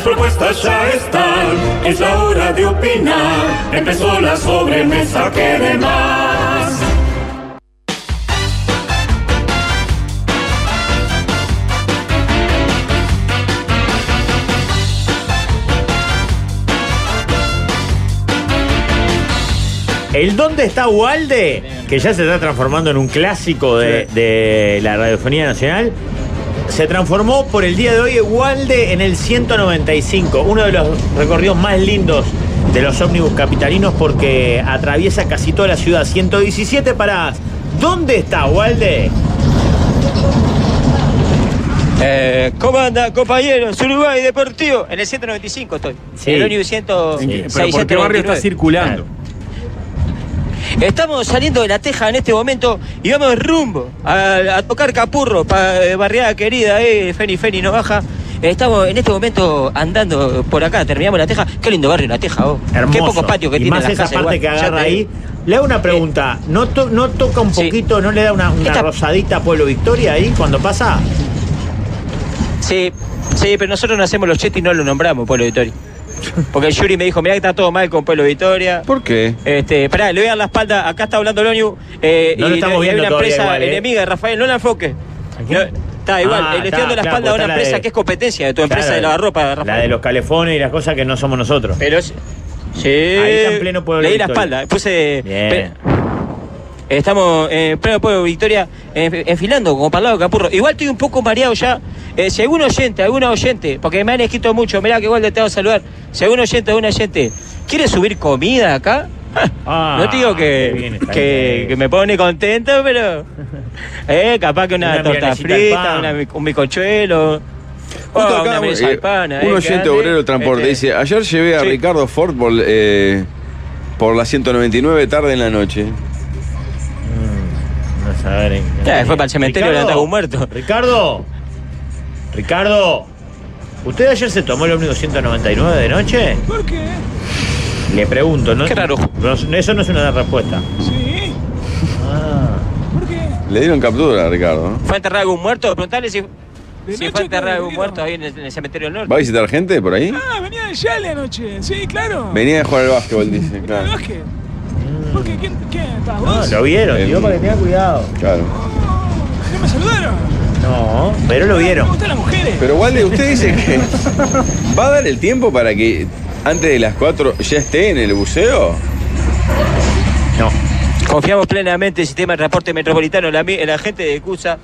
las propuestas ya están, es la hora de opinar. Empezó la sobremesa que de más. El ¿Dónde está Walde? Que ya se está transformando en un clásico de, de la radiofonía nacional. Se transformó por el día de hoy Walde en el 195, uno de los recorridos más lindos de los ómnibus capitalinos porque atraviesa casi toda la ciudad. 117 paradas. ¿Dónde está Walde? Eh, ¿Cómo anda, compañeros? Uruguay Deportivo. En el 195 estoy. Sí. En el ómnibus 106, ¿Pero por qué barrio está 199. circulando? Estamos saliendo de la teja en este momento y vamos rumbo a, a tocar Capurro, pa, eh, barriada querida, eh, Feni Feni no baja. Estamos en este momento andando por acá, terminamos la teja. Qué lindo barrio la teja, vos. Hermoso. Qué pocos patios que y tiene más las esa casas parte igual. que agarra ahí. Le hago una pregunta. ¿No, to- no toca un Sí. poquito, no le da una, una Esta- rosadita a Pueblo Victoria ahí cuando pasa? Sí, sí, pero nosotros no hacemos los chetos y no lo nombramos, Pueblo Victoria. Porque el Yuri me dijo, mirá que está todo mal con Pueblo Victoria. ¿Por qué? Este, pará, le voy a dar la espalda. Acá está hablando Loniu. Eh, No lo y, estamos y hay viendo una empresa igual, ¿eh? enemiga de Rafael. No la enfoque. No, está igual. Ah, eh, le estoy dando la claro, espalda a una la empresa de- que es competencia de tu empresa de lavarropa, Rafael. La de los calefones y las cosas que no somos nosotros. Pero es- sí. Ahí está en pleno Pueblo Le di la espalda. Puse. Bien. pe- Estamos en pleno Pueblo Victoria eh, enfilando como para el lado de Capurro. Igual estoy un poco mareado ya. Eh, si algún oyente, algún oyente, porque me han escrito mucho, mirá que igual te tengo que saludar. Si algún oyente, algún oyente, ¿quiere subir comida acá? Ah, no te digo bien que, está que, me pone contento, pero. Eh, capaz que una, Una torta frita, una- un bizcochuelo. Justo oh, acá, una mesa eh, un oyente grande. obrero de transporte Este, dice, ayer llevé a Sí. Ricardo Ford por, eh, por la 199 tarde en la noche. Saber, Ya, fue para el cementerio Ricardo, un muerto. Ricardo. Ricardo. ¿Usted ayer se tomó el ómnibus 199 de noche? ¿Por qué? Le pregunto, ¿no? Qué raro. No, eso no es una respuesta. Sí. Ah. ¿Por qué? Le dieron captura a Ricardo. ¿no? ¿Fue a enterrar algún muerto? Preguntale si, De fue a enterrar algún muerto ahí en el, en el cementerio del norte. ¿Va a visitar gente por ahí? Ah, venía de Yale anoche. Sí, claro. Venía a jugar al básquetbol, dice. ¿El Claro. básquet? ¿Por qué? ¿Quién? ¿Quién? ¿Estás No, vos? lo vieron, El- tío, para que tenga cuidado. claro. ¿No me saludaron? No, pero lo Me vieron. gustan las mujeres. Pero Walde, usted dice que va a dar el tiempo para que antes de las 4 ya esté en el buceo. No. Confiamos plenamente en el sistema de transporte metropolitano, en la, en la gente de CUSA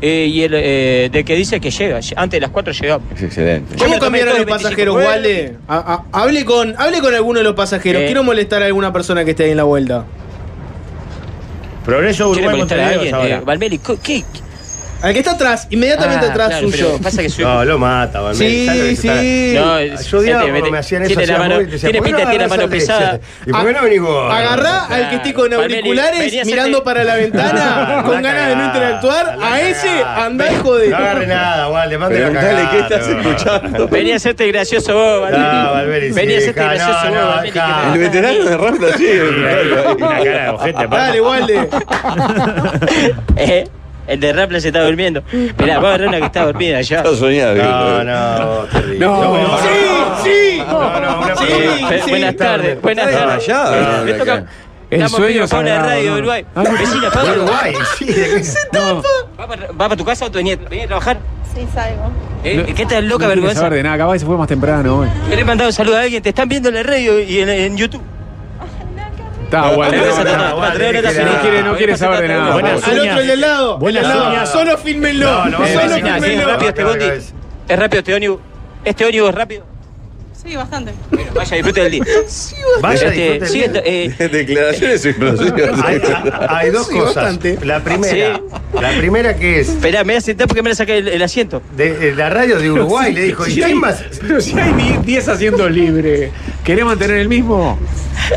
eh, y el eh, de que dice que llega. Antes de las 4 llegamos. Es excelente. ¿Cómo cambiaron los el 25. pasajeros. Walde? Hable, con, hable con alguno de los pasajeros. Eh. Quiero molestar a alguna persona que esté ahí en la vuelta. Progreso ¿Quiere Uruguay molestar a Montevideo alguien? ahora. Eh, Valmeli, ¿qué? Al que está atrás, inmediatamente Ah, atrás claro, suyo. Pasa que soy... No, lo mata, Valmeli. Sí, ¿Sabes lo que se está- sí. No, es- Yo odiaba cuando me hacían eso. tiene la mano- móvil y decía, tiene ¿por qué pinta, no tiene la agarrás mano al pesada. ¿Y por qué no venís vos? Agarrá al que esté con auriculares vení a hacerte- mirando para la ventana Ah, con ganas de no interactuar. A ese andá hijo de. No agarre nada, Walde, mande la Preguntale cagada. qué estás no. escuchando. Vení a hacerte gracioso vos, Valmeli. No, Valmeli, Vení a sí, hacerte ja, gracioso no, vos, no, Valmeli. que ja. me- El veterano de Rampla sigue. Una cara de ojete, aparte. Dale, Walde. Eh, El de Rapla se está durmiendo. Mirá, vamos a agarrar una que está dormida ya. Está soñado. No, no, terrible. No, Sí, sí. No, no, una Sí, Eh, sí. buenas tardes, buenas tardes. Eh, me la toca. El Estamos sueño de sagrado, Radio ¿no? Uruguay. Ah, Vecina, Paula. Uruguay, sí. ¿de qué? No, ¿Va para, va para tu casa o tu nieta? ¿Venís a trabajar? Sí, salgo. Eh, ¿Qué tal, loca no vergüenza? saber de nada, capaz se fue más temprano hoy. ¿Querés mandar un saludo a alguien? Te están viendo en la radio y en, en YouTube. Está bueno. No, quiere- no quiere saber de nada. Buenas Al otro, el del lado. Buenas uñas. Solo no, Solo este bondi. Es rápido este ónibus. Este ónibus es rápido. Sí, bastante. Bueno, vaya, disfrute del día. Vaya, Este, disfrute el sí, día. eh, Declaraciones explosivas. Hay, hay dos Sí, cosas. bastante. La primera, la primera que es Esperá, me voy a sentar porque me voy a sacar el, el asiento. de, de la radio de Uruguay. Le dijo, ¿y Si hay- quién más? Pero si hay die- 10 asientos libres, ¿querés mantener el mismo?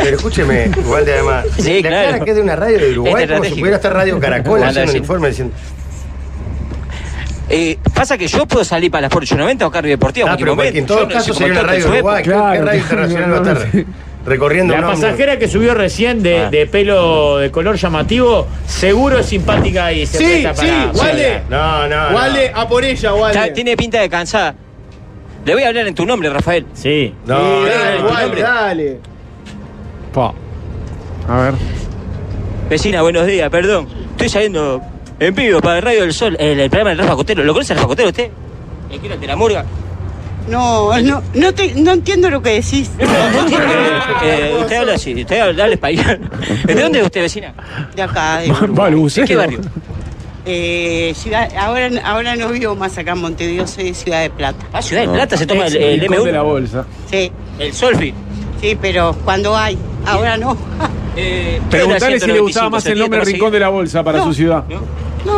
Pero escúcheme, igual de además. Sí, la claro. clara que es de una radio de Uruguay, Es como si pudiera estar Radio Caracol haciendo un sí. informe diciendo. Eh, pasa que yo puedo salir para las por 890 o cargo deportivo en Ah, cualquier porque momento. en todo Yo caso sería una radio en Uruguay. época. ¿Qué- ¿Qué Claro, radio internacional va a estar recorriendo La pasajera que subió recién de, Ah. de pelo de color llamativo, seguro es simpática y se Sí, presta sí, para. Walde. No, no. no. Walde, a por ella, Está- Walde. tiene pinta de cansada. Le voy a hablar en tu nombre, Rafael. Sí. No, Sí, dale, dale, nombre. dale. Pa. A ver. Vecina, buenos días, perdón. Estoy saliendo en vivo para Radio del Sol, el, el programa del Rafa Cotero. ¿Lo conoce el Rafa Cotero usted? El que era el de la murga. No, no, no, te- no entiendo lo que decís. Eh, usted habla así, usted habla, habla español. ¿De dónde es usted, vecina? De acá, de, ¿De qué barrio? eh, ciudad, ahora, ahora no vivo más acá en Montevideo, soy de Ciudad de Plata. Ah, Ciudad de Plata se toma el, el Rincón de la M1. bolsa. Sí, El Solfi. sí, pero cuando hay, ahora no. Eh, Preguntale si le gustaba más el nombre Rincón de la Bolsa para No. su ciudad. No,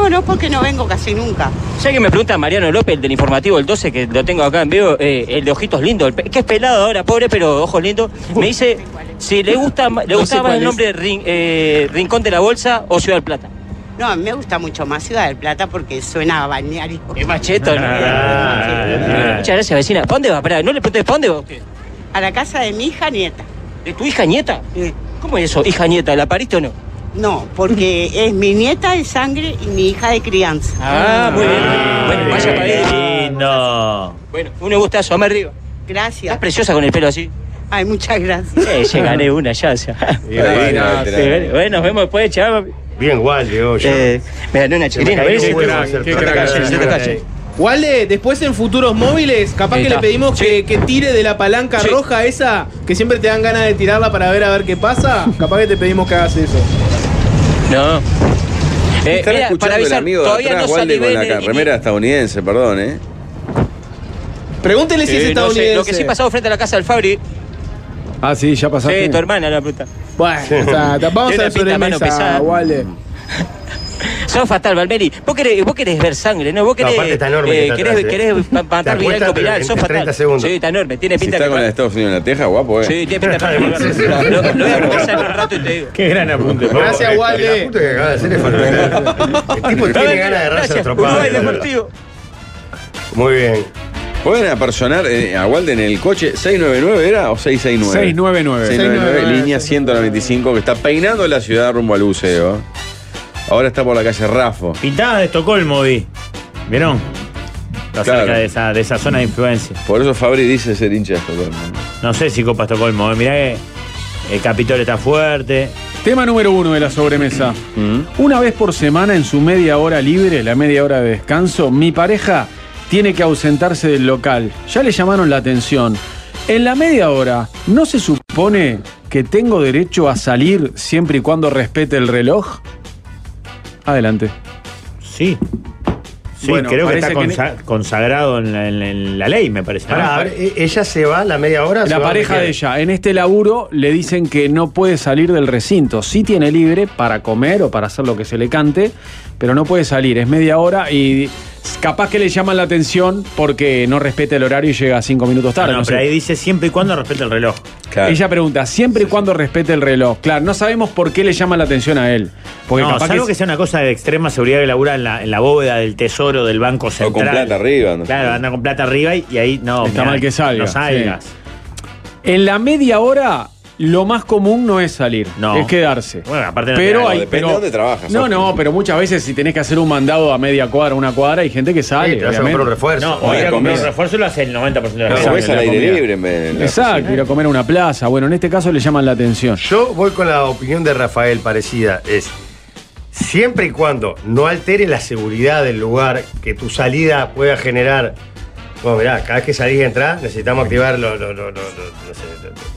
no, porque no vengo casi nunca. Ya que me pregunta Mariano López, el del informativo el 12, que lo tengo acá en vivo, eh, el de ojitos lindos, el pe- que es pelado ahora, pobre, pero ojos lindos, me dice si le gusta le No gustaba sé más cuál el nombre Rin- eh, Rincón de la Bolsa o Ciudad del Plata. No, a mí me gusta mucho más Ciudad del Plata porque suena a balneario. Es macheto, ¿no? Ah, Muchas gracias, vecina. ¿Para dónde va? Pará, no le pregunté, ¿para dónde va usted? A la casa de mi hija nieta. ¿De tu hija nieta? ¿Cómo es eso? ¿Hija nieta? ¿La pariste o no? No, porque es mi nieta de sangre y mi hija de crianza. Ah, muy bien. Bueno, vaya para ahí. lindo. Bueno, un gustazo, más arriba. Gracias. Estás preciosa con el pelo así. Ay, muchas gracias. Eh, ya gané una ya. Gracias. Bueno, nos vemos después, chaval. Bien, Walde, oye. Eh, me gané una cache. Walde, después en futuros móviles, capaz que le pedimos Sí. que, que tire de la palanca Sí. roja esa, que siempre te dan ganas de tirarla para ver a ver qué pasa. Capaz que te pedimos que hagas eso. No. Eh, Están mira, escuchando para el amigo de todavía atrás, no Walde, con la remera estadounidense, perdón, ¿eh? Pregúntele si es no sé, estadounidense. lo que sí pasado frente a la casa del Fabri. Ah, sí, ya pasaste. Sí, tu hermana la puta. Bueno, o sea, vamos a pinta mano sobremesa, pesada. Walde. Sos fatal, Valmeri. Vos querés, vos querés ver sangre, ¿no? Vos No, querés, aparte está enorme está querés, atrás, ¿eh? querés matar viral con viral. en Sos 30 fatal. segundos. Sí, está enorme. Tiene Si pinta está que con la de Estados Unidos en la teja, guapo, ¿eh? Sí, tiene pinta que va- lo, lo voy a conversar un rato y te digo. Qué gran apunte. Gracias, El Walde. apunte que acaba de hacer es fenomenal. El tipo tiene ganas de a. Uruguay Deportivo. Muy bien. Pueden apersonar eh, a Walde en el coche 699 era o 669? 699. 699, 699, línea 195 que está peinando la ciudad rumbo al buceo. Ahora está por la calle Rafo. Pintadas de Estocolmo, vi. ¿Vieron? Está Claro. cerca de esa, de esa zona de influencia. Por eso Fabri dice ser hincha de Estocolmo. No sé si Copa Estocolmo. eh. Mirá que el Capitol está fuerte. Tema número uno de la sobremesa. ¿Mm? Una vez por semana en su media hora libre, la media hora de descanso, mi pareja tiene que ausentarse del local. Ya le llamaron la atención. En la media hora, ¿no se supone que tengo derecho a salir siempre y cuando respete el reloj? Adelante. Sí. Sí, Bueno, creo que está que consagrado en la, en la- en la ley, me parece. ¿no? Pará, a ver, ¿e- ¿ella se va la media hora? La pareja de ella, en este laburo le dicen que no puede salir del recinto. Sí tiene libre para comer o para hacer lo que se le cante, pero no puede salir. Es media hora y capaz que le llaman la atención porque no respeta el horario y llega cinco minutos tarde. no, no pero sé. ahí dice siempre y cuando respete el reloj. Claro. Ella pregunta, siempre y cuando respete el reloj. Claro, no sabemos por qué le llama la atención a él. Porque no, capaz salvo que, que sea una cosa de extrema seguridad que labura en la, en la bóveda del tesoro del Banco Central. con plata arriba, ¿no? Claro, anda con plata arriba y, y ahí no. Está mirá, mal que salga, No salgas. en la media hora lo más común no es salir, No. es quedarse. Bueno, aparte no pero hay, depende pero- de dónde trabajas, No, no, pero muchas veces si tenés que hacer un mandado a media cuadra, una cuadra, hay gente que sale. Sí, te vas a obviamente. comprar un refuerzo. No, O ir a comprar un refuerzo lo hace el 90% de la No, gente. al aire libre en vez de la Exacto, ir a comer a una plaza. Bueno, en este caso le llaman la atención. Yo voy con la opinión de Rafael parecida. Es siempre y cuando no altere la seguridad del lugar, que tu salida pueda generar. Bueno, mirá, cada vez que salís y entrás, necesitamos activar lo- lo- lo- lo- lo- no sé,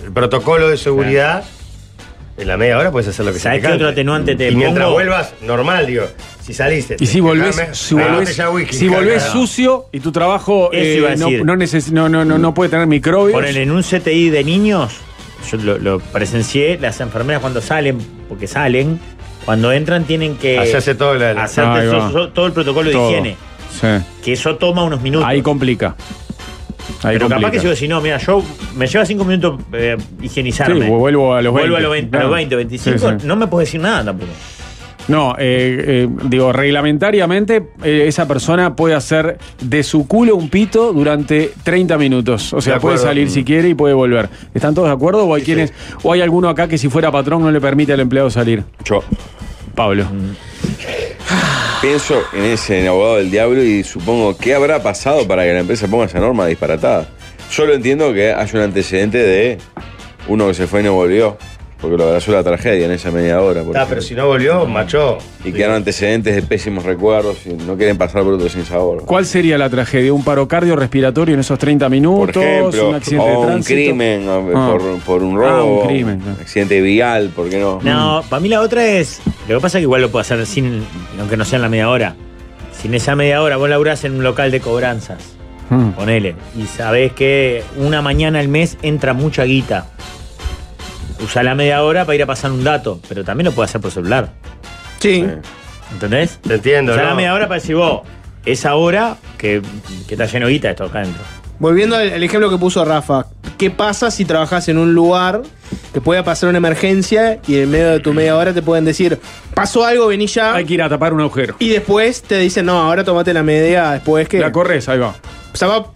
lo- el protocolo de seguridad. En la media hora puedes hacer lo que se ¿Sabés te qué otro atenuante te Y mientras vuelvas, normal, digo. Si saliste. Y si volvés, si volvés, whisky, si sucio y tu trabajo eh, iba a no, no, neces- no, no, no, no puede tener microbios. Ponen en un CTI de niños, yo lo, lo presencié, las enfermeras cuando salen, porque salen, cuando entran tienen que Hacerse todo la- la- hacerte Ahí va. so- so- todo el protocolo Todo. de higiene. Sí. Que eso toma unos minutos. Ahí complica. Ahí Pero capaz que si vos decís, no, mira, yo me lleva cinco minutos eh, higienizarme. Sí, vuelvo a los 20. Vuelvo a los 20, a los Claro. 20, 25, Sí, sí. no me puedes decir nada tampoco. No, eh, eh, digo, reglamentariamente eh, esa persona puede hacer de su culo un pito durante 30 minutos. O sea, De puede salir si quiere y puede volver. ¿Están todos de acuerdo? ¿O hay, quienes, o hay alguno acá que si fuera patrón no le permite al empleado salir? Yo. Pablo. Pienso en ese abogado del diablo y supongo qué habrá pasado para que la empresa ponga esa norma disparatada. Solo entiendo que hay un antecedente de uno que se fue y no volvió. Porque lo abrazó la tragedia en esa media hora. por Ah, pero si no volvió, macho. Y quedaron antecedentes de pésimos recuerdos y no quieren pasar por otro sin sabor. ¿Cuál sería la tragedia? ¿Un paro cardiorrespiratorio en esos 30 Por minutos? ejemplo, ¿Un accidente o de un tránsito? crimen o Ah. por, por un Ah, robo, un crimen, claro. accidente vial, ¿por qué no? No, para mí la otra es. Lo que pasa es que igual lo puedo hacer sin. Aunque no sea en la media hora. Sin esa media hora, vos laburás en un local de cobranzas. Mm. Ponele. Y sabés que una mañana al mes entra mucha guita. Usa la media hora para ir a pasar un dato. Pero también lo puedes hacer por celular. Sí. ¿Entendés? Te entiendo, Usá ¿no? la media hora para decir vos. Esa hora que, que está lleno de guita esto acá adentro. Volviendo al, al ejemplo que puso Rafa, ¿qué pasa si trabajas en un lugar que pueda pasar una emergencia y en medio de tu media hora te pueden decir, pasó algo, vení ya? Hay que ir a tapar un agujero. Y después te dicen, no, ahora tomate la media, después que... La corres, ahí va. O sea, va-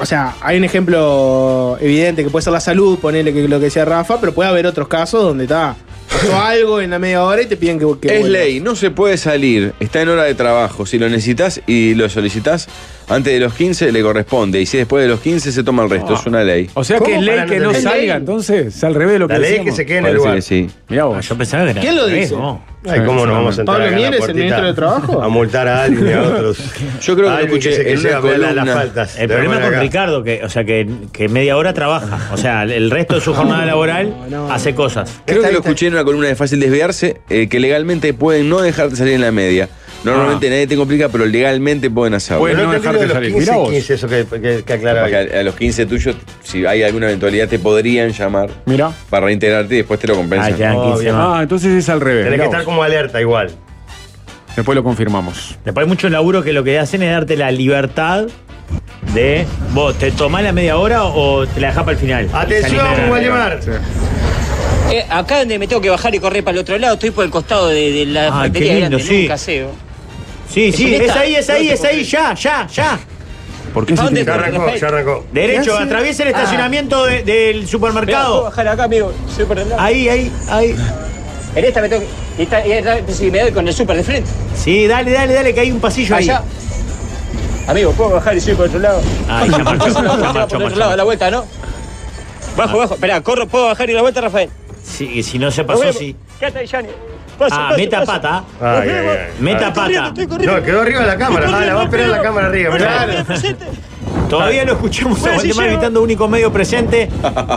o sea, hay un ejemplo evidente que puede ser la salud, ponerle que lo que decía Rafa, pero puede haber otros casos donde está. Pasó algo en la media hora y te piden que, que Es vuelvas. ley, no se puede salir, está en hora de trabajo. Si lo necesitas y lo solicitas antes de los 15 le corresponde y si después de los 15 se toma el resto, es una ley. O sea que ¿Cómo es ley que no no salga, ley? entonces, es al revés de lo que La ley que se quede en el lugar. que sí. Mirá Ah, vos. yo pensaba que era ¿Quién lo dice? vos. Ay, ¿cómo nos vamos a entrar Pablo Mieres, el ministro de Trabajo. A multar a alguien y a otros. Yo creo que lo escuché se- que se las faltas. El Le problema con acá. Ricardo, que, o sea, que, que media hora trabaja. O sea, el resto de su jornada laboral hace cosas. Creo que lo escuché en una columna de Fácil Desviarse, eh, que legalmente pueden no dejarte salir en la media. Normalmente nadie te complica, pero legalmente pueden hacerlo. Pueden Pero no dejarte de los salir. 15, Mirá vos. 15, eso que, que, que a, a los 15 tuyos, si hay alguna eventualidad, te podrían llamar Mirá. para reintegrarte y después te lo Ah, compensan. te dan 15 Obvio. más. Ah, entonces es al revés. Tenés que Mirá estar vos. como alerta igual. Después lo confirmamos. Después hay muchos laburo que lo que hacen es darte la libertad de vos, ¿te tomás la media hora o te la dejás para el final? Atención, Waldemar. Eh, acá donde me tengo que bajar y correr para el otro lado, estoy por el costado de, de la Ah, ferretería qué lindo, grande, sí. nunca sé. ¿o? Sí, sí, ¿Es ahí, es ahí, es ahí, ya, ya, ya. ¿Por qué ¿A se dónde Ya arrancó, ya arrancó. Derecho, ¿Qué hace? atraviesa el Ah. estacionamiento de- del Mirá, ¿puedo supermercado. bajar acá, amigo? Ahí, ahí, ahí. En esta me tengo que. y esta- y esta- si me doy con el súper de frente. Sí, dale, dale, dale, que hay un pasillo ahí. Allá. Amigo, ¿puedo bajar y subir por otro lado? Ahí, ya marchó, ya marchó, por otro lado, a la marchó. vuelta, ¿no? Bajo, bajo. Esperá, corro, ¿puedo bajar y la vuelta, Rafael? Sí, y si no se Nos pasó, vemos. sí. Quédate ahí, Gianni. Ah, meta pata. Ay, ay, ay. Meta corriendo, pata. corriendo. No, quedó arriba de la cámara. Ah, la va a esperar la cámara arriba. presente. Todavía no escuchamos a llego. gritando único medio presente.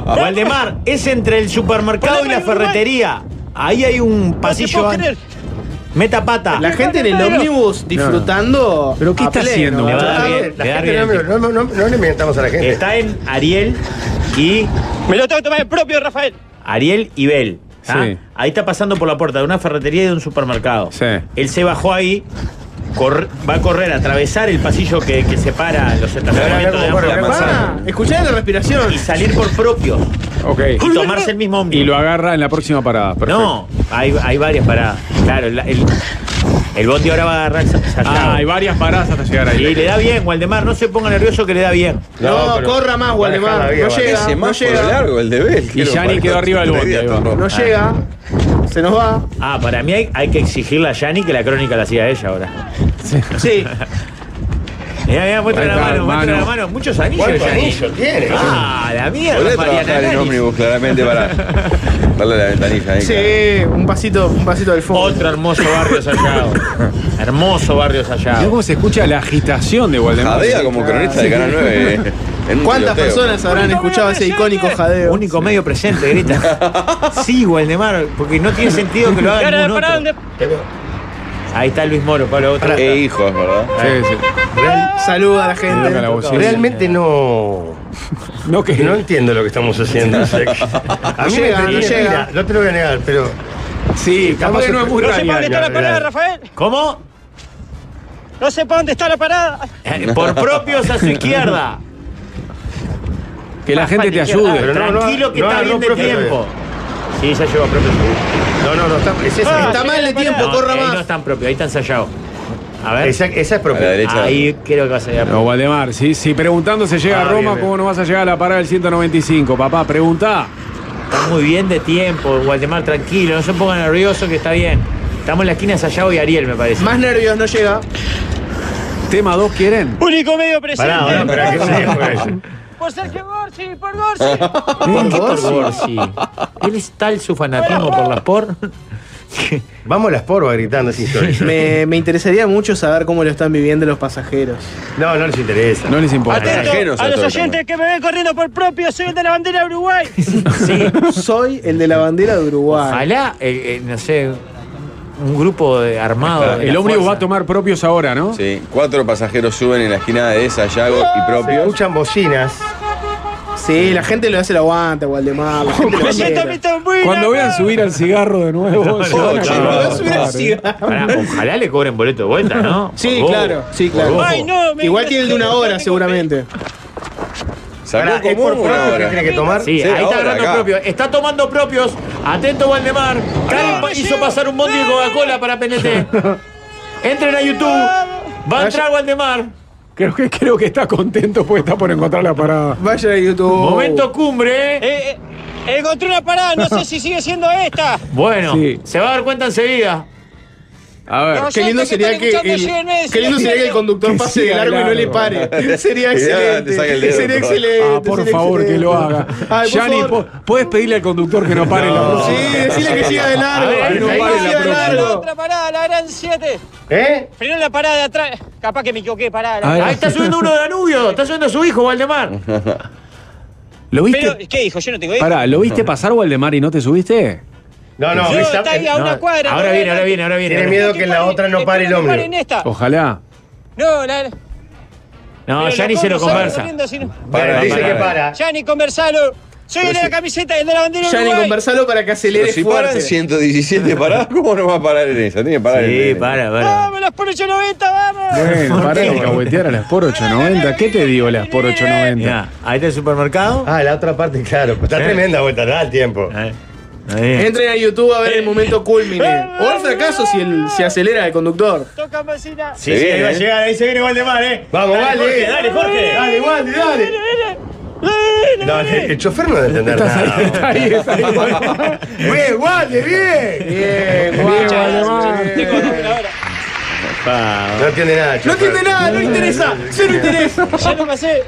Waldemar, es entre el supermercado y la ferretería. Ahí hay un pasillo. Meta pata. La gente en el ómnibus disfrutando. ¿Pero qué está pleno, haciendo? Le va a dar ¿verdad? bien. La Le da gente bien. no, no, no, no le mientamos a la gente. Está en Ariel y Me lo tengo que tomar el propio, Rafael. Ariel y Bel. Sí. Ahí está pasando por la puerta de una ferretería y de un supermercado. Sí. Él se bajó ahí, corre- va a correr, a atravesar el pasillo que, que separa los estacionamientos de corre, la Ah, escuchá la respiración. y salir por propio Ok. y tomarse el mismo Y ómnibus. lo agarra en la próxima parada. Perfecto. No, hay, hay varias paradas. Claro, el, el, el bondi ahora va a agarrar. Ah, hay varias paradas hasta llegar ahí. Y le da bien, Waldemar, no se ponga nervioso que le da bien. No, corra más, Waldemar. No llega, Ese no llega. largo, el de Bel. Y Gianni quedó arriba del bote. No llega. Se nos va. Ah, para mí hay, hay que exigirle a Yanni que la crónica la hacía ella ahora. Sí. Mira, mira, muestra la Ahí está, mano, muestra la mano. Muchos anillos, ¿Cuántos Yanni. anillos tiene? Ah, la mierda, Podés trabajar en ómnibus, claramente, para darle la ventanilla ahí. Sí, un pasito, un pasito del fondo. Otro hermoso barrio Sayago. hermoso barrio Mirá Sayago. cómo se escucha la agitación de Waldemar. Jadea como cronista de Canal 9. eh, ¿Cuántas tiroteo. personas habrán escuchado ese icónico jadeo? Único medio presente, grita. Sí, Waldemar, porque no tiene sentido que lo haga ningún ¿para otro. Ahí está Luis Moro, Pablo. Otro. E hijos, ¿verdad? Sí, sí. Saluda a la gente. la. Realmente no. No, que No entiendo lo que estamos haciendo. o sea, que- a mí llega, me no llega. mira, no te lo voy a negar, pero Sí, capaz que no es muy No sé para dónde está la parada. Rafael. ¿Cómo? No sé para dónde está la parada. Eh, Por propios a su izquierda. Que la gente te ayude. Pero no, no, Tranquilo que no está bien de propio tiempo. Sí, ya llegó propio. no, no, no, está, es Ah, Está mal de tiempo, No, corra ahí no más. están propios, ahí están ensayados. A ver. esa, esa es A la propia. derecha. Ahí creo que va a ser. No, Waldemar, si, si preguntando se llega Ah, a Roma, bien, bien. ¿cómo no vas a llegar a la parada del 195? Papá, pregunta. Está muy bien de tiempo, Waldemar, tranquilo, no se ponga nervioso que está bien. Estamos en la esquina de Sayago y Ariel, me parece. Más nervios no llega. ¿Tema 2 quieren? Único medio presente. Pará, pará, ¿qué? Por Sergio Gorsi, por Gorsi. ¿Por qué por Gorsi? ¿Él es tal su fanatismo por las por? Vamos a las porvas gritando sin historia. Me, me interesaría mucho saber cómo lo están viviendo los pasajeros. No, no les interesa. No les importa. Atento Ajenos a a los todo oyentes que me ven corriendo por propio, soy el de la bandera de Uruguay. Sí. Soy el de la bandera de Uruguay. Ojalá, eh, eh, no sé, un grupo de armado. de El ómnibus va a tomar propios ahora, ¿no? Sí, cuatro pasajeros suben en la esquina de Sayago y Se propios. escuchan bocinas. Sí, la gente lo hace el aguante, Waldemar. La gente lo a Cuando vean subir al cigarro de nuevo, se van a chaval. cagar, Lo subir al ¿eh? cigarro. Pará, ojalá le cobren boleto de vuelta, ¿no? Sí, Por claro, sí, claro. Por bobo. Ay, no, me Igual tiene el de una hora, seguramente. Pará, ¿es por una propio que hora. tiene que tomar? Sí, Sí, ahí está ahora, agarrando acá. propios. Está tomando propios. Atento, Valdemar. Karen pa- hizo pasar un bondi de Coca-Cola para PNT. Entren a YouTube. Va a entrar Valdemar. Creo que, creo que está contento porque está por encontrar la parada. Vaya a YouTube. Momento cumbre. Eh, eh, encontré una parada, no sé si sigue siendo esta. Bueno, Sí. se va a dar cuenta enseguida. A ver. Qué lindo sería que el, qué lindo sería que el conductor Que pase de largo y no le pare. Sería excelente. Sería excelente. Ah, por sería favor, que lo haga. Yanni, ¿puedes pedirle al conductor que no pare la próxima? Sí, decirle que siga de largo. Ver, que no pare la de próxima. La largo. otra parada, la gran 7. ¿Eh? Frenó la parada de atrás. Capaz que me equivoqué, parada. Ahí está subiendo uno de Danubio. Está subiendo a su hijo, Valdemar. ¿Lo viste? Pero, ¿qué dijo? Yo no tengo hijos. Pará, ¿lo viste pasar Waldemar y no te subiste? No, no, Yo, está- ahí a una No, cuadra. ahora viene, ahora viene, ahora viene. Tiene miedo que la otra no pare el esta. Ojalá. No, la. No, pero ya ni se lo conversa. Para, dice para, que para. para. Ya ni conversalo. Soy de la camiseta de la bandera de Ya ni conversalo para que acelere si paran fuerte. 117 paradas, ¿cómo no va a parar en esa? Tiene que parar en Sí, en- para, para. Vamos, las por 890, vamos. Bueno, pará de cahuetear a las por 890. ¿Qué te digo las por 890? Mirá, ahí está el supermercado. Ah, la otra parte, claro. Está Eh. tremenda vuelta, da el tiempo. Entren a YouTube a ver el momento culmine. O el fracaso si el, se acelera el conductor. Toca bocina. Sí, Se sí, viene, ahí va a llegar, ahí se viene Valdemar, eh. Vamos, Dale, vale. Jorge, dale, Jorge. Dale, Waldi, dale. No, el, chofer no debe entender nada. Está ahí, está ahí. Bien, Waldi, bien. Bien, Valdemar. Tengo No entiende nada, No entiende nada, no le interesa. Cero interés. Ya lo pasé.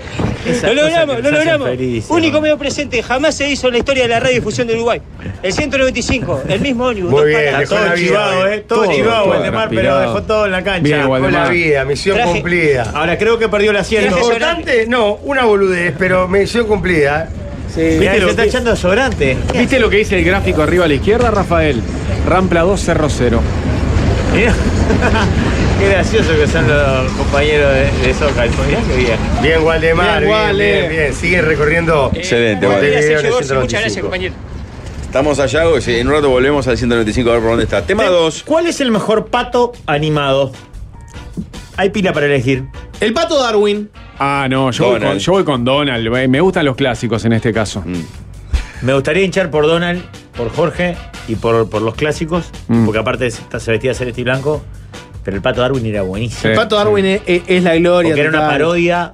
Esas Lo logramos, lo logramos. Único ¿no? medio presente. Jamás se hizo en la historia de la radiodifusión de Uruguay. El 195, el mismo ómnibus. Muy dos bien, dejó Todo la chivado, eh. eh. Todo, Todo, chivado, todo Valdemar, pero transpirado. dejó todo en la cancha. Bien, Dejó la vida, misión Traje- cumplida. Ahora creo que perdió el asiento. Importante, no, una boludez, pero misión cumplida. Sí. Mirá, ¿Viste se lo está que- echando de sobrante. ¿Viste lo que dice el gráfico arriba a la izquierda, Rafael? Rampla 2, Cerro 0. Mirá. Qué gracioso que son los compañeros de, de Zócalo. Mirá qué bien. Bien, Waldemar, Bien, bien, Walde. bien, bien. Sigue recorriendo. Excelente, Buen Walde. día, Montevideo en Sergio el Gorsi. Muchas 195. gracias, compañero. Estamos allá, en un rato volvemos al 195 a ver por dónde está. Tema 2. ¿Cuál es el mejor pato animado? Hay pila para elegir. El pato Darwin. Ah, no, yo voy, Donald. con, yo voy con Donald. eh, Me gustan los clásicos en este caso. Me gustaría hinchar por Donald, por Jorge y por, por los clásicos, Mm. porque aparte se se vestía celeste y blanco. Pero el pato Darwin era buenísimo. Sí. El pato Darwin es, es- es la gloria. Porque era una parodia.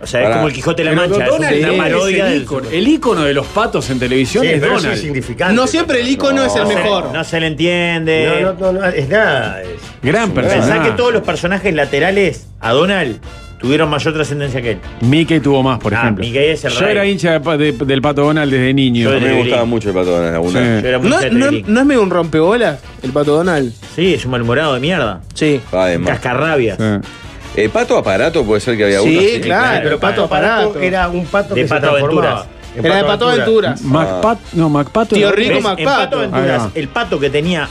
O sea, es como el Quijote de la Pero Mancha. Donald es una es parodia el del. ícono, el ícono de los patos en televisión Sí, es pero eso Donald. es. No siempre el icono No, es el No se- mejor. No se le entiende. No, no, no, no, es nada. es- Gran Pensá personaje. que todos los personajes laterales a Donald tuvieron mayor trascendencia que él. Mickey tuvo más, por Ah, ejemplo. Mickey es el Yo rey. era hincha de pa- de- del pato Donald desde niño. Yo A mí me gustaba mucho el pato la Sí. Yo era muy ¿No, es medio un rompebolas el pato Donald? Sí, es un malhumorado de mierda. Sí. Además. Cascarrabias. Sí. Eh, pato aparato puede ser que había Sí, uno. así. claro. pero pato pato aparato aparato. era un pato De que Pato se transformaba. Aventuras. en Era de pato aventuras. Macpat, no, Macpato. Tío Rico. Macpato. En Pato el pato que tenía,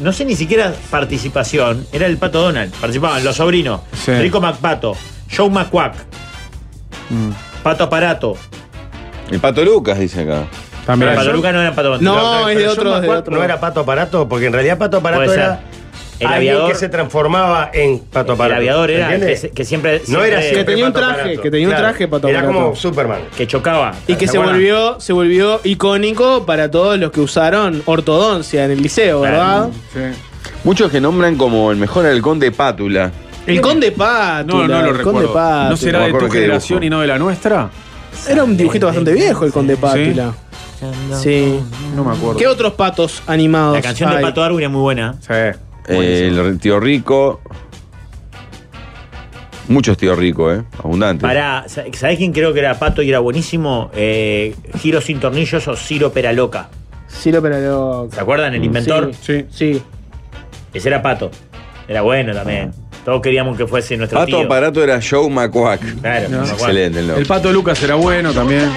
no sé ni siquiera participación, era el pato Donald. Participaban los sobrinos. Sí. Rico MacPato, Joe McQuack, Mm, Pato Aparato. El pato Lucas, dice acá. También. Pero Pato Luca no era Pato Aventuras. No, es de otro, de otro. No era pato aparato, porque en realidad pato aparato era El alguien aviador. que se transformaba en pato El aparato. aviador era que, que siempre, No era siempre- siempre Que tenía un pato traje, aparato. que tenía un traje pato Era aparato. como Superman. que chocaba. Y que ¿Se volvió, se volvió icónico para todos los que usaron ortodoncia en el liceo, ¿verdad? Claro. Sí. Muchos que nombran como el mejor halcón de pátula. El Conde Pátula. No, no lo el Conde recuerdo. Pátula. ¿No será No me de tu acuerdo qué generación dibujo. y no de la nuestra? Era un dibujito bastante viejo el Conde Pátula. Sí. No me acuerdo. ¿Qué otros patos animados? La canción de hay? Pato Darwin es muy buena. Sí. Eh, el tío rico. Muchos tío rico, ¿eh? Abundantes. Pará, sa- ¿sabés quién creo que era Pato y era buenísimo? Eh, Giro sin tornillos o Ciro Peraloca. Ciro Peraloca. ¿Se acuerdan? El inventor. Sí. Sí. Ese era Pato. Era bueno también. Todos queríamos que fuese nuestro Pato tío. aparato era Joe McQuack. Claro, No. Excelente el nombre. El pato Lucas era bueno también.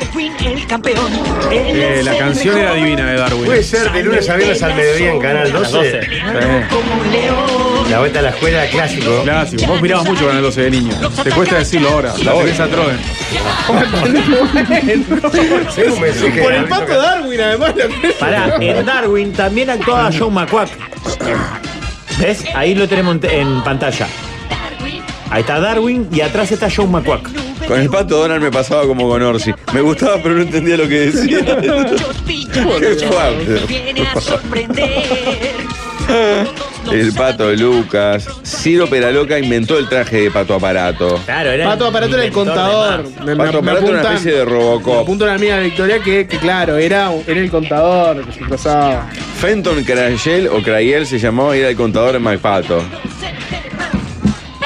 Eh, la canción era divina de Darwin. Puede ser de lunes a viernes al mediodía en Canal A las 12. 12. Sí. La vuelta a la escuela clásico. Clásico. Vos mirabas mucho Canal 12 de niño. Te cuesta decirlo ahora. La tenés a mensaje Por el pato Darwin, además. la- Pará, en Darwin también actuaba Joe McQuack. ¿Ves? Ahí lo tenemos en, en pantalla. Ahí está Darwin y atrás está Joe McQuack. Con el pato Donald me pasaba como con Orsi. Me gustaba, pero no entendía lo que decía. Qué fuerte. El pato Lucas. Ciro Peraloca inventó el traje de pato aparato. Claro, era Pato aparato era el inventor de contador. más. Me, Pato me aparato era una apuntan- especie de me Robocop. apunta una amiga Victoria que, que claro, era, era el contador que se pasaba. Fenton Crayel o Crayel se llamaba y era el contador en McPato.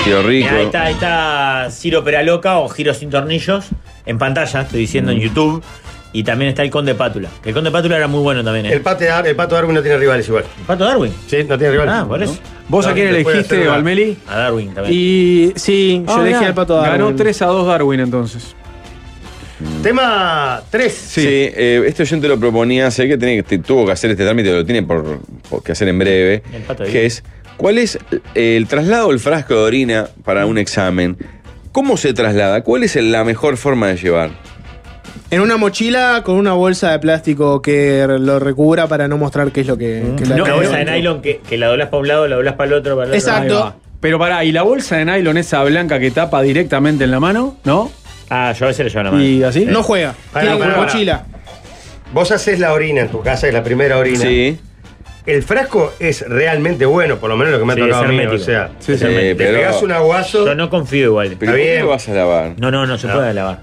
Tío Rico. Mirá, Ahí está, ahí está Ciro Peraloca o Giro sin tornillos en pantalla, estoy diciendo en Mm. YouTube. Y también está el Conde Pátula. Que el Conde Pátula era muy bueno también, ¿eh? El, pate, Dar- el pato Darwin no tiene rivales igual. ¿El Pato Darwin? Sí, no tiene rivales. Ah, por eso. ¿Vos a quién elegiste, Valmeli? A Darwin también. Y sí, yo Ah, elegí al pato Darwin. Ganó 3 a 2 Darwin entonces. Tema 3. Sí, eh, este oyente lo proponía, sé que, que tuvo que hacer este trámite, lo tiene por, por que hacer en breve, El pato que es, ¿cuál es el traslado del frasco de orina para un examen? ¿Cómo se traslada? ¿Cuál es la mejor forma de llevar? En una mochila con una bolsa de plástico que lo recubra para no mostrar qué es lo que, que la No, tiene. bolsa de nylon que, que la doblás para un lado, la doblás para el otro, para el otro. Exacto. Va. Pero pará, ¿y la bolsa de nylon esa blanca que tapa directamente en la mano? ¿No? Ah, yo a veces le llevo la mano. ¿Y así? No juega. Tiene pará. mochila. Vos haces la orina en tu casa, es la primera orina. Sí. El frasco es realmente bueno, por lo menos lo que me ha Sí, tocado es a mí. O sea, Sí, sí. Eh, le pero- pegás un aguazo. Yo no confío igual. ¿Pero Está ¿por qué bien. lo vas a lavar? No, no, no se No. puede lavar.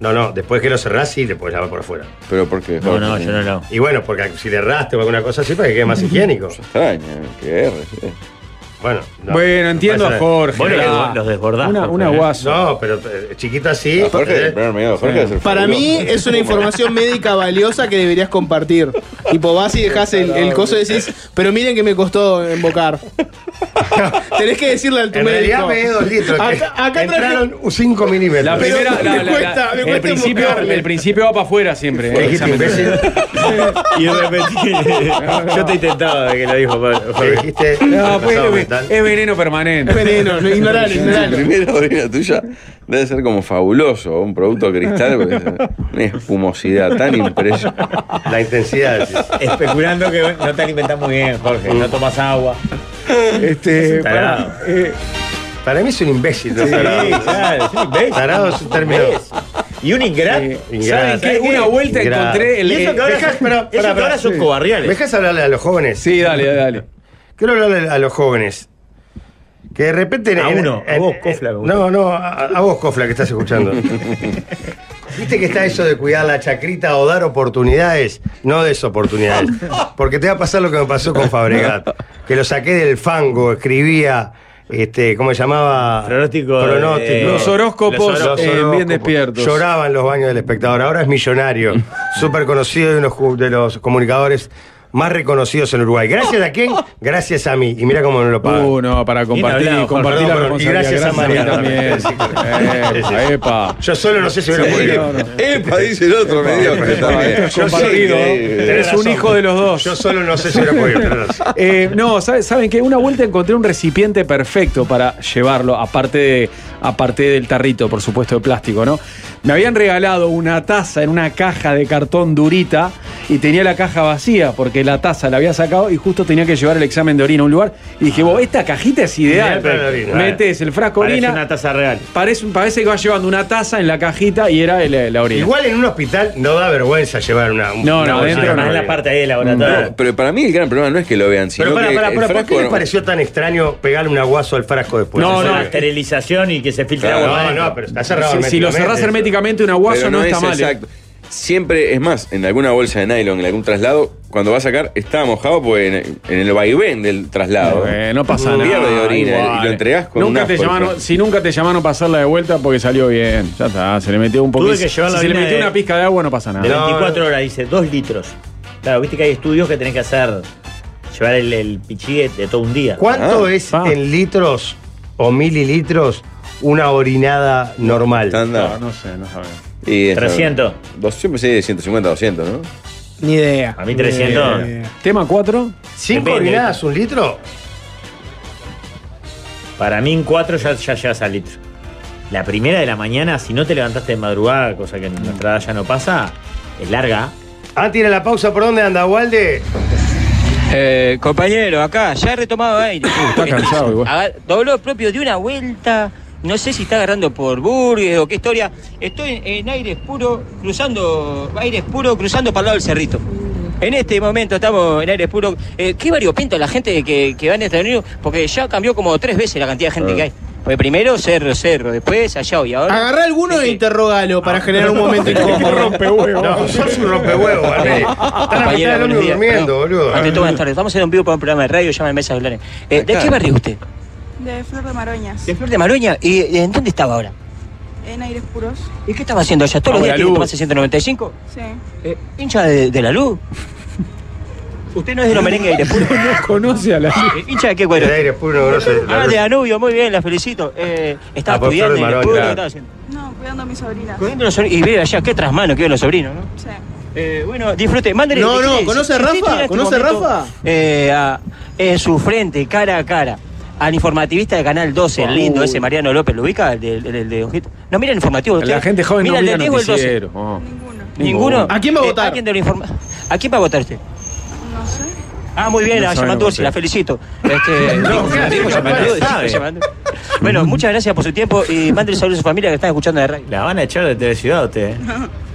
No, no, después que lo cerrás, sí le puedes lavar por afuera. ¿Pero por qué? No, no, yo no lo hago. Y bueno, porque si le erraste o alguna cosa así, para que quede más higiénico. Extraña, que R, sí. Bueno, no, bueno, entiendo a Jorge. Vos los, Ah, des- los desbordás. Una, una ¿eh? guaso. No, pero eh, chiquito así. A Jorge, eh, de Jorge ser Para mí es una información médica valiosa que deberías compartir. Tipo, vas y dejas el, el coso y decís, pero miren que me costó embocar. Tenés que decirle al tu en médico. realidad me dos litros. Acá, acá entraron 5 milímetros. La primera, la- me la- la- cuesta- el, cuesta principio, el principio va para afuera siempre. ¿Qué eh, imbécil? Y de repente. yo te intentaba que lo dijo Pablo. No, pues, Es, es veneno permanente. Es veneno, no, ignoralo, La ignoralo. primera orina tuya debe ser como fabuloso, un producto cristal, porque es una espumosidad tan impresionante. La intensidad. Especulando que no te alimentas muy bien, Jorge. No tomas agua. Este, pará, eh, Para mí es un imbécil. ¿no? Sí, Tarado. claro, es un imbécil. Tarado es un término. Y un ingrato. eh, Ingrato. ¿Saben qué? ¿Sabes qué? Una vuelta Ingrato. encontré el. Y eso que ahora, Dejá- espera, eso espera, que ahora son ¿Me cobarriales. dejas hablarle a los jóvenes? Sí, dale, dale. Quiero hablarle a los jóvenes. Que de repente. A en- uno, a vos, Cofla. No, no, a, a vos, Cofla, que estás escuchando. Viste que está eso de cuidar la chacrita o dar oportunidades, no desoportunidades. Porque te va a pasar lo que me pasó con Fabregat. Que lo saqué del fango, escribía, este, ¿cómo se llamaba? Pronóstico de- Pronóstico. Los horóscopos Los eh, bien despiertos. Lloraba en los baños del espectador. Ahora es millonario. Súper conocido de, unos de los comunicadores más reconocidos en Uruguay. ¿Gracias a quién? Gracias a mí. Y mira cómo no lo pagan. Uh, no, para compartir, hablado, compartir la y responsabilidad. gracias a Mariano también. Epa, epa. Yo solo no sé si hubiera Sí, podido. no, no. Epa, dice el otro, me dio Esto es Yo compartido. Eres un hijo de los dos. Yo solo no sé si hubiera podido. Eh, no, ¿sabe- ¿saben qué? Una vuelta encontré un recipiente perfecto para llevarlo, aparte, de, aparte del tarrito, por supuesto, de plástico, ¿no? Me habían regalado una taza en una caja de cartón durita y tenía la caja vacía porque la taza la había sacado y justo tenía que llevar el examen de orina a un lugar. Y dije, vos, esta cajita es ideal. Orina. Metes el frasco de Parece orina. una taza real. Parece, parece que va llevando una taza en la cajita y era el- la orina. Igual en un hospital no da vergüenza llevar una. No, una no, bolsita adentro de Además, orina. la parte ahí del laboratorio. No, pero para mí el gran problema no es que lo vean, sino Pero para, para, el para, ¿por qué les no- pareció tan extraño pegarle un aguazo al frasco después? No, ¿En Eso, no, la serio? esterilización y que se filtre Claro, agua. No, no, pero está cerrado. Si, si lo cerrás herméticamente eso. herméticamente, un aguaso pero no, no está es mal. ¿eh? exacto. siempre, es más, en alguna bolsa de nylon, en algún traslado, cuando va a sacar, estaba mojado pues en, en el vaivén del traslado. Eh, no pasa nada. Pierde orina igual. y lo entregás con nunca un te asco llamaron, después. Si nunca te llamaron pasarla de vuelta porque salió bien. Ya está, se le metió un poquito. Si se le metió de- una pizca de agua, no pasa De nada. 24 horas, dice, 2 litros. Claro, viste que hay estudios que tenés que hacer, llevar el, el pichí de, de todo un día. ¿Cuánto Ah. es Ah. en litros o mililitros una orinada normal? No, no sé, no sabemos. Y eso- 300. 200, sí, 150, 200, ¿no? Ni idea. A mí 300. Ni idea. Tema 4. ¿Cinco Depende, orinadas un litro? Para mí en 4 ya, ya llegas al litro. La primera de la mañana, si no te levantaste de madrugada, cosa que en nuestra edad ya no pasa, es larga. Antes de la pausa, ¿por dónde anda, Walde? Eh, compañero, acá, ya he retomado aire. está cansado igual. Dobló propio de una vuelta. No sé si está agarrando por Burgues o qué historia. Estoy en aires puro, cruzando, aires puro, cruzando para el lado del cerrito. En este momento estamos en aires puro. Eh, qué variopinto la gente que, que va en Estados Unidos, porque ya cambió como tres veces la cantidad de gente Ah. que hay. Porque primero cerro, cerro, después allá y ahora. Agarrá alguno e interrogalo para generar un momento incómodo. No, sos un rompehuevo, Compañero, durmiendo, boludo. Ante todo, buenas tardes. Estamos en un vivo para un programa de radio, llama Mesa de Blanes. Eh, ¿De qué barrio usted? De Flor de Maroñas. De Flor de Maroña. ¿Y en dónde estaba ahora? En aires puros. ¿Y qué estaba haciendo allá? ¿Todos los días tiene que tomarse 195? Sí. Eh, ¿Hincha de, de la luz? ¿Usted no es de los merengues de aire puro? No conoce a la. Eh, ¿Hincha de qué cuadro? El aire puro, grosso. Ah, de Danubio, muy bien, la felicito. Eh, estaba Ah, estudiando de en el Maroña, puro, ¿qué claro. estaba haciendo? No, cuidando a mis sobrinas. Cuidando los sobr- Y ve allá, qué trasmano que ven los sobrinos, ¿no? Sí. Eh, bueno, disfrute, mándale. No, no, ¿conoce a Rafa? este ¿Conoce a Rafa? eh, a- en su frente, cara a cara, al informativista de Canal 12, el lindo ese Mariano López, ¿lo ubica? El de, el, el de Ojito. No, mira el informativo. La gente joven mira no el mira el 12. noticiero. Oh. Ninguno. ¿Ninguno? ¿A quién va a Eh, votar? ¿a, quién de lo informa- ¿A quién va a votar usted? No sé. Ah, muy bien, No a no la felicito. Este. Yamandursi. Bueno, muchas gracias por su tiempo y mándale saludos a su familia que están escuchando de radio. La van a echar de Teleciudad a usted.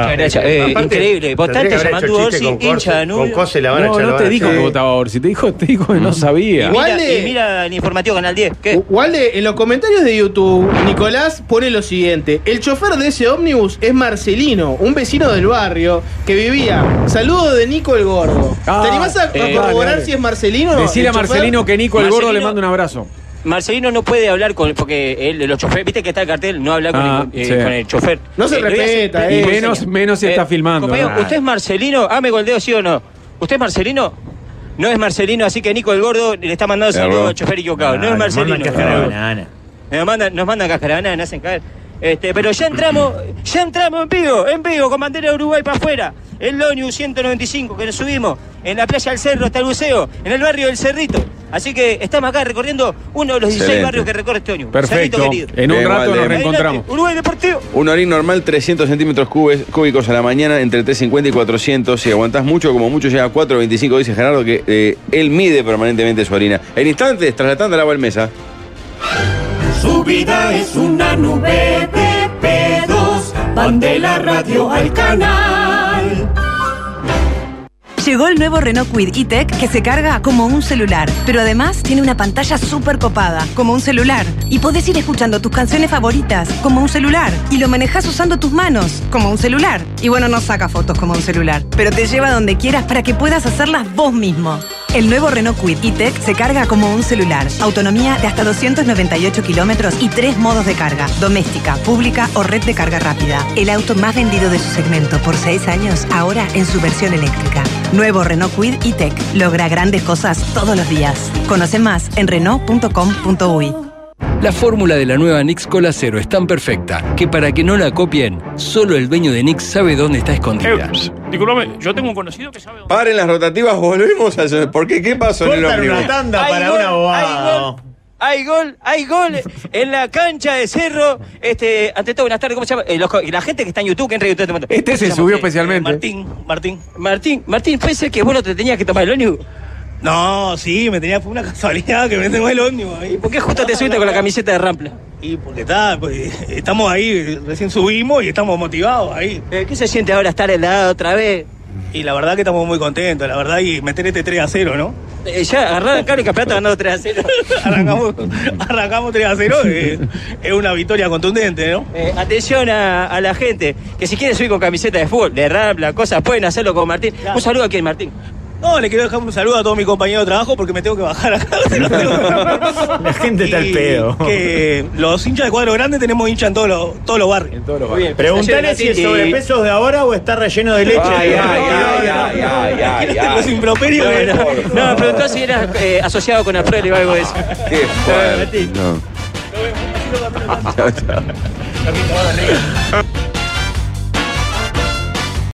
¿eh? Muchas gracias. Eh, increíble. Haber hecho Yamandú Orsi, hincha de Cose- Danubio. Con Cose la van a No, echar. no la te a dijo que votaba Orsi, te dijo, te dijo que no sabía. Igual- Mira, Walde. y mira el informativo Canal 10. ¿Qué? Walde, en los comentarios de YouTube, Nicolás pone lo siguiente: El chofer de ese ómnibus es Marcelino, un vecino del barrio que vivía. Saludo de Nico el Gordo. Ah, ¿Te animás a, a eh, corroborar si es Marcelino? Decirle a chofer? Marcelino que Nico el Gordo le manda un abrazo. Marcelino no puede hablar con porque él, los choferes, viste que está el cartel, no habla con, Ah, el, eh, sí. con el chofer. No se hacer- respeta, eh. menos- menos si está filmando, compañero, ¿no? ¿Usted es Marcelino? Hame el dedo, sí o no. ¿Usted es Marcelino? No es Marcelino, así que Nico el Gordo le está mandando saludos al chofer equivocado. No, es nos Marcelino. mandan cáscara de banana. Nos mandan, nos mandan cáscara de banana, hacen caer. Este, pero ya entramos, ya entramos en vivo, en vivo, con bandera de Uruguay para afuera. El ONU 195 que nos subimos en la playa del Cerro hasta el buceo, en el barrio del Cerrito. Así que estamos acá recorriendo uno de los 16 Excelente. barrios que recorre este ONU. Perfecto. Cerrito querido. En un Bien, rato nos reencontramos. Adelante, Uruguay Deportivo. Un orín normal, 300 centímetros cubes- cúbicos a la mañana, entre 350 y 400. Si aguantás mucho, como mucho llega a 425, dice Gerardo que eh, él mide permanentemente su orina. En instantes, tras la tanda, la agua al mesa. Su vida es una nube de pedos. Van de la radio al canal. Llegó el nuevo Renault Kwid E-Tech que se carga como un celular, pero además tiene una pantalla súper copada, como un celular. Y podés ir escuchando tus canciones favoritas, como un celular. Y lo manejas usando tus manos, como un celular. Y bueno, no saca fotos como un celular, pero te lleva donde quieras para que puedas hacerlas vos mismo. El nuevo Renault Kwid E-Tech se carga como un celular. Autonomía de hasta 298 kilómetros y tres modos de carga. Doméstica, pública o red de carga rápida. El auto más vendido de su segmento por seis años, ahora en su versión eléctrica. Nuevo Renault Kwid E-Tech. Logra grandes cosas todos los días. Conoce más en Renault.com.uy. La fórmula de la nueva Nix Cola Cero es tan perfecta que para que no la copien, solo el dueño de Nix sabe dónde está escondida. Disculpame, yo tengo un conocido que sabe dónde. Paren las rotativas, volvemos a hacer. ¿Por qué? ¿Qué pasó en el ómnibus? una tanda Hay para gol, un abogado. Hay gol, hay gol en la cancha de Cerro. Este, ante todo, buenas tardes, ¿cómo se llama? Eh, los la gente que está en YouTube, que entra en YouTube. te mando. Este ¿Cómo se subió usted? especialmente. Martín, Martín. Martín, Martín, ¿puede ser que vos no te tenías que tomar el ómnibus? No, sí, me tenía fue una casualidad que me tengo el ómnibus ahí. ¿Por qué justo te subiste con la camiseta de Rampla? Y porque está, pues, estamos ahí, recién subimos y estamos motivados ahí. Eh, ¿Qué se siente ahora estar helado otra vez? Y la verdad que estamos muy contentos, la verdad, y meter este 3 a 0, ¿no? Eh, ya agarrar el cable y campeonato ganado 3 a 0. arrancamos, arrancamos 3 a 0. eh, es una victoria contundente, ¿no? Eh, atención a, a la gente que si quiere subir con camiseta de fútbol, de Rampla, cosas, pueden hacerlo con Martín. Un saludo aquí, Martín. No, le quiero dejar un saludo a todos mis compañeros de trabajo porque me tengo que bajar acá. La gente está al pedo. Que los hinchas de cuadro grande tenemos hinchas en todos los, todos los barrios. Muy bien. Preguntale si es sobrepesos de ahora o está relleno de leche. Ay, ay, ay, ay, ay, ay, ay. Los improperios No, me preguntó si era eh, asociado con April o algo de eso. Qué fuerte. No. Chao, chao.